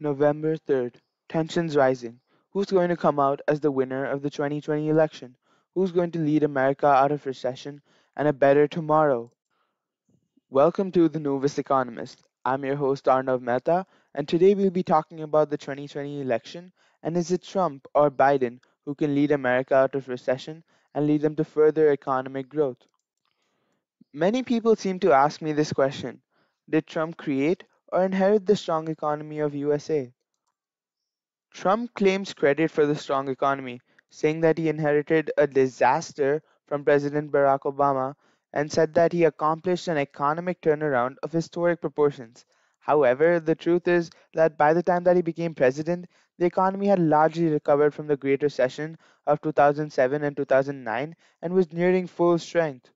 November 3rd. Tensions rising. Who's going to come out as the winner of the 2020 election? Who's going to lead America out of recession and a better tomorrow? Welcome to the Novus Economist. I'm your host Arnav Mehta, and today we'll be talking about the 2020 election and is it Trump or Biden who can lead America out of recession and lead them to further economic growth? Many people seem to ask me this question. Did Trump create or inherit the strong economy of USA? Trump claims credit for the strong economy, saying that he inherited a disaster from President Barack Obama and said that he accomplished an economic turnaround of historic proportions. However, the truth is that by the time that he became president, the economy had largely recovered from the Great Recession of 2007 and 2009 and was nearing full strength.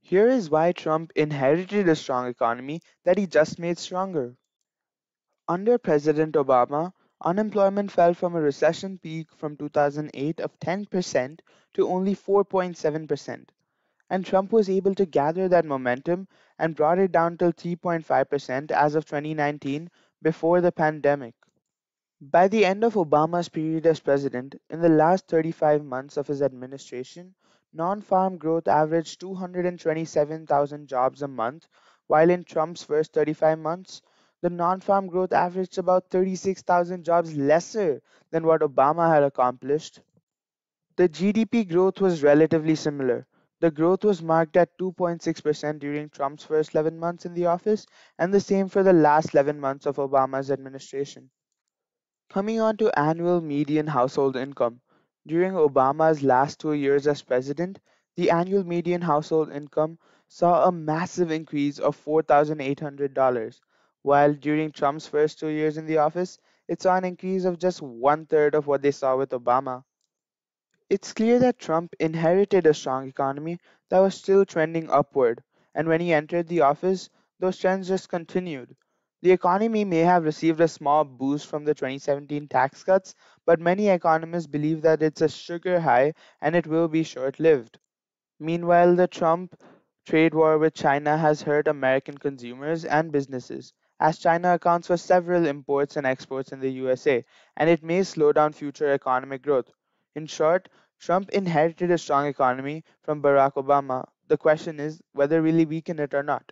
Here is why Trump inherited a strong economy that he just made stronger. Under President Obama, unemployment fell from a recession peak from 2008 of 10% to only 4.7%, and Trump was able to gather that momentum and brought it down till 3.5% as of 2019 before the pandemic. By the end of Obama's period as president, in the last 35 months of his administration, Non-farm growth averaged 227,000 jobs a month, while in Trump's first 35 months, the non-farm growth averaged about 36,000 jobs lesser than what Obama had accomplished. The GDP growth was relatively similar. The growth was marked at 2.6% during Trump's first 11 months in the office, and the same for the last 11 months of Obama's administration. Coming on to annual median household income. During Obama's last two years as president, the annual median household income saw a massive increase of $4,800, while during Trump's first two years in the office, it saw an increase of just one third of what they saw with Obama. It's clear that Trump inherited a strong economy that was still trending upward, and when he entered the office, those trends just continued. The economy may have received a small boost from the 2017 tax cuts, but many economists believe that it's a sugar high and it will be short lived. Meanwhile, the Trump trade war with China has hurt American consumers and businesses, as China accounts for several imports and exports in the USA, and it may slow down future economic growth. In short, Trump inherited a strong economy from Barack Obama. The question is whether really weaken it or not.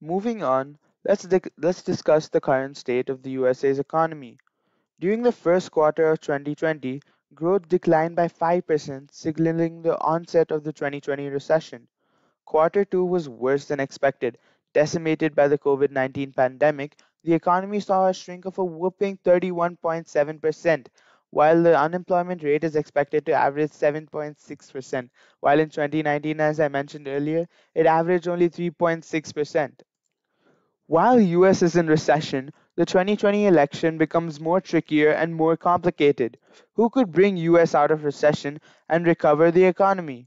Moving on, Let's, let's discuss the current state of the USA's economy. During the first quarter of 2020, growth declined by 5%, signaling the onset of the 2020 recession. Quarter 2 was worse than expected. Decimated by the COVID 19 pandemic, the economy saw a shrink of a whopping 31.7%, while the unemployment rate is expected to average 7.6%, while in 2019, as I mentioned earlier, it averaged only 3.6%. While US is in recession, the 2020 election becomes more trickier and more complicated. Who could bring US out of recession and recover the economy?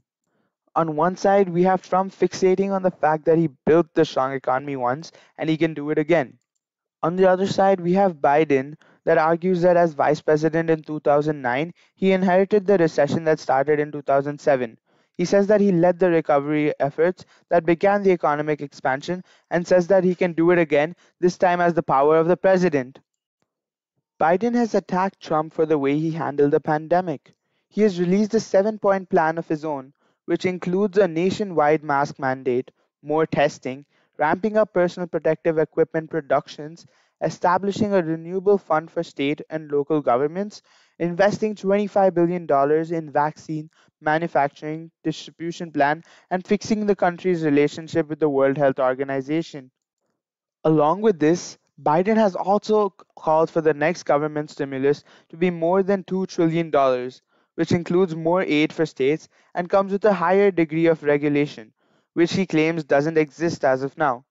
On one side, we have Trump fixating on the fact that he built the strong economy once and he can do it again. On the other side, we have Biden that argues that as vice president in 2009, he inherited the recession that started in 2007. He says that he led the recovery efforts that began the economic expansion and says that he can do it again, this time as the power of the president. Biden has attacked Trump for the way he handled the pandemic. He has released a seven point plan of his own, which includes a nationwide mask mandate, more testing, ramping up personal protective equipment productions, establishing a renewable fund for state and local governments, investing $25 billion in vaccine manufacturing distribution plan, and fixing the country's relationship with the World Health Organization. Along with this, Biden has also called for the next government stimulus to be more than $2 trillion, which includes more aid for states and comes with a higher degree of regulation, which he claims doesn't exist as of now.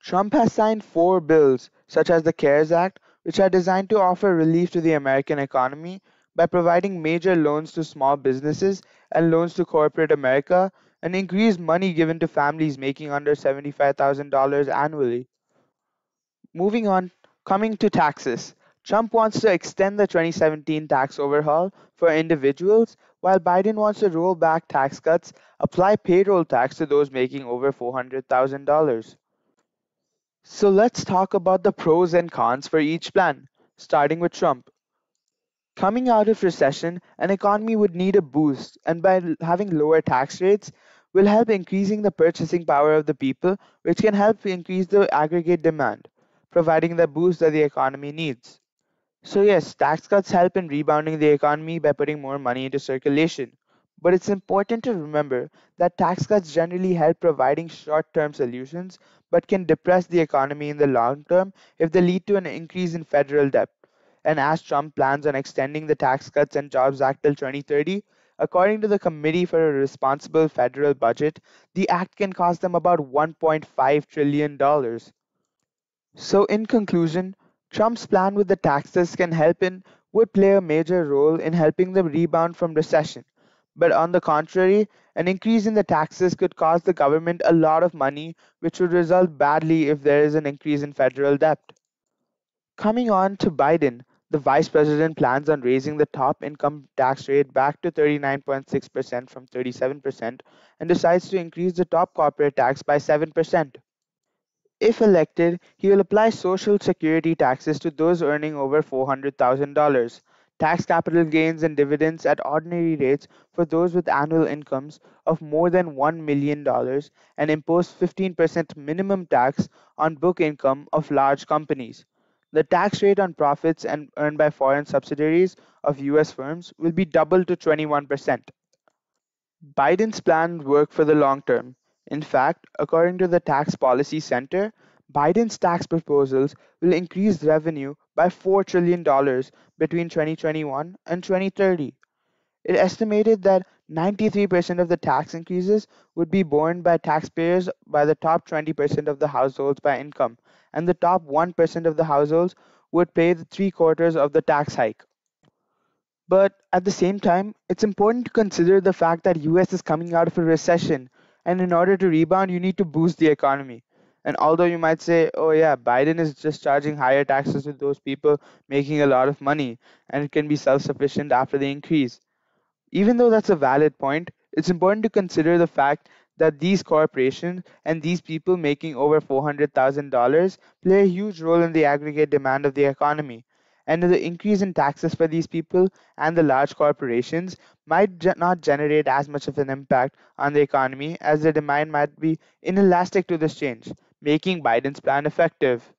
Trump has signed four bills, such as the CARES Act, which are designed to offer relief to the American economy by providing major loans to small businesses and loans to corporate America and increase money given to families making under $75,000 annually. Moving on, coming to taxes. Trump wants to extend the 2017 tax overhaul for individuals, while Biden wants to roll back tax cuts, apply payroll tax to those making over $400,000. So let's talk about the pros and cons for each plan, starting with Trump. Coming out of recession, an economy would need a boost, and by having lower tax rates, will help increasing the purchasing power of the people, which can help increase the aggregate demand, providing the boost that the economy needs. So yes, tax cuts help in rebounding the economy by putting more money into circulation. But it's important to remember that tax cuts generally help providing short-term solutions but can depress the economy in the long term if they lead to an increase in federal debt. And as Trump plans on extending the Tax Cuts and Jobs Act till 2030, according to the Committee for a Responsible Federal Budget, the act can cost them about $1.5 trillion. So, in conclusion, Trump's plan with the taxes can help in would play a major role in helping them rebound from recession. But on the contrary, an increase in the taxes could cost the government a lot of money, which would result badly if there is an increase in federal debt. Coming on to Biden, the vice president plans on raising the top income tax rate back to 39.6% from 37% and decides to increase the top corporate tax by 7%. If elected, he will apply Social Security taxes to those earning over $400,000, tax capital gains and dividends at ordinary rates for those with annual incomes of more than $1 million, and impose 15% minimum tax on book income of large companies. The tax rate on profits and earned by foreign subsidiaries of US firms will be doubled to 21%. Biden's plan work for the long term. In fact, according to the Tax Policy Center, Biden's tax proposals will increase revenue by $4 trillion between 2021 and 2030. It estimated that 93% of the tax increases would be borne by taxpayers by the top 20% of the households by income, and the top 1% of the households would pay the three quarters of the tax hike. But at the same time, it's important to consider the fact that US is coming out of a recession and in order to rebound you need to boost the economy. And although you might say, oh yeah, Biden is just charging higher taxes to those people making a lot of money and it can be self-sufficient after the increase. Even though that's a valid point, it's important to consider the fact that these corporations and these people making over $400,000 play a huge role in the aggregate demand of the economy. And the increase in taxes for these people and the large corporations might ge- not generate as much of an impact on the economy as the demand might be inelastic to this change, making Biden's plan effective.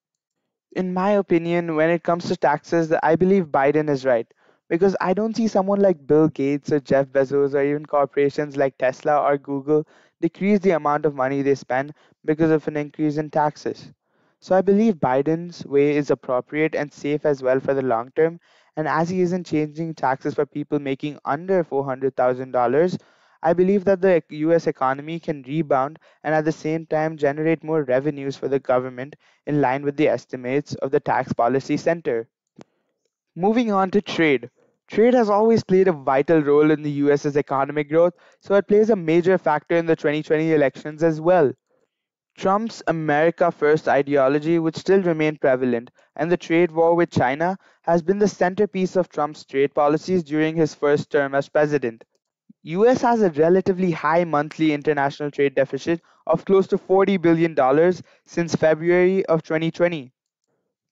In my opinion, when it comes to taxes, I believe Biden is right. Because I don't see someone like Bill Gates or Jeff Bezos or even corporations like Tesla or Google decrease the amount of money they spend because of an increase in taxes. So I believe Biden's way is appropriate and safe as well for the long term. And as he isn't changing taxes for people making under $400,000, I believe that the US economy can rebound and at the same time generate more revenues for the government in line with the estimates of the Tax Policy Center. Moving on to trade. Trade has always played a vital role in the US's economic growth, so it plays a major factor in the 2020 elections as well. Trump's America First ideology would still remain prevalent, and the trade war with China has been the centerpiece of Trump's trade policies during his first term as president. US has a relatively high monthly international trade deficit of close to $40 billion since February of 2020.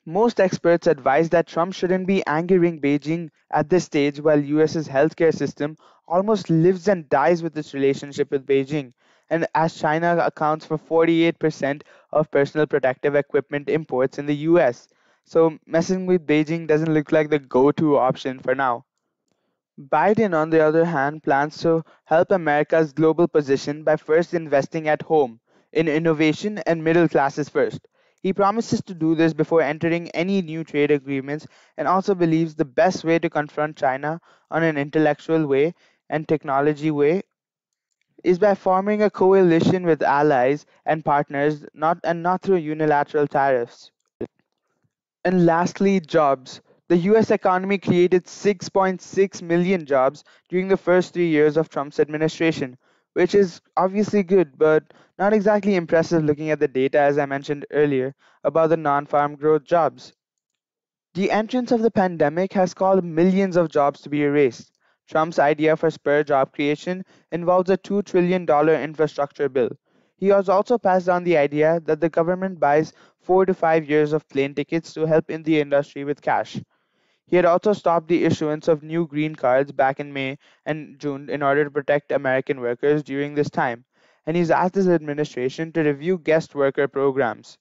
Most experts advise that Trump shouldn't be angering Beijing at this stage while US's healthcare system almost lives and dies with its relationship with Beijing. And as China accounts for 48% of personal protective equipment imports in the US. So messing with Beijing doesn't look like the go-to option for now. Biden, on the other hand, plans to help America's global position by first investing at home, in innovation and middle classes first. He promises to do this before entering any new trade agreements and also believes the best way to confront China on an intellectual way and technology way is by forming a coalition with allies and partners not and not through unilateral tariffs. And lastly, jobs. The US economy created 6.6 million jobs during the first three years of Trump's administration, which is obviously good, but not exactly impressive looking at the data, as I mentioned earlier, about the non farm growth jobs. The entrance of the pandemic has caused millions of jobs to be erased. Trump's idea for spur job creation involves a $2 trillion infrastructure bill. He has also passed on the idea that the government buys four to five years of plane tickets to help in the industry with cash. He had also stopped the issuance of new green cards back in May and June in order to protect American workers during this time, and he's asked his administration to review guest worker programs.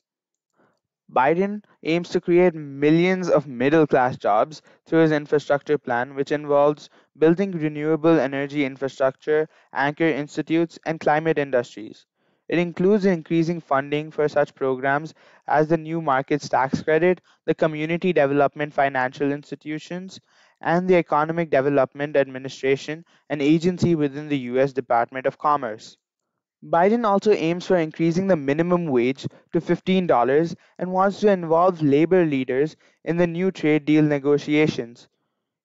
Biden aims to create millions of middle class jobs through his infrastructure plan, which involves building renewable energy infrastructure, anchor institutes, and climate industries. It includes increasing funding for such programs as the New Markets Tax Credit, the Community Development Financial Institutions, and the Economic Development Administration, an agency within the U.S. Department of Commerce. Biden also aims for increasing the minimum wage to $15 and wants to involve labor leaders in the new trade deal negotiations.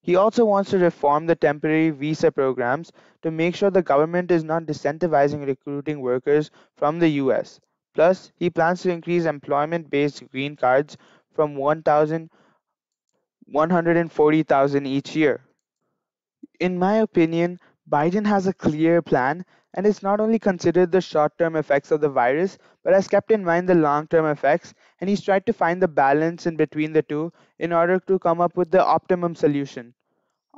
He also wants to reform the temporary visa programs to make sure the government is not disincentivizing recruiting workers from the US. Plus, he plans to increase employment based green cards from 1,000 140,000 each year. In my opinion, Biden has a clear plan and has not only considered the short term effects of the virus, but has kept in mind the long term effects, and he's tried to find the balance in between the two in order to come up with the optimum solution.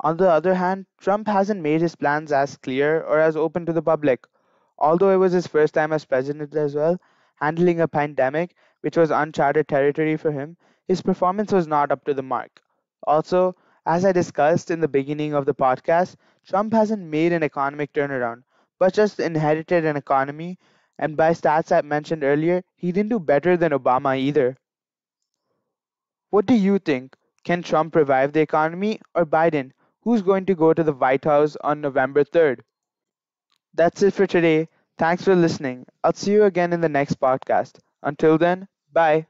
On the other hand, Trump hasn't made his plans as clear or as open to the public. Although it was his first time as president as well, handling a pandemic, which was uncharted territory for him, his performance was not up to the mark. Also, as I discussed in the beginning of the podcast, Trump hasn't made an economic turnaround, but just inherited an economy, and by stats I mentioned earlier, he didn't do better than Obama either. What do you think? Can Trump revive the economy or Biden? Who's going to go to the White House on November 3rd? That's it for today. Thanks for listening. I'll see you again in the next podcast. Until then, bye.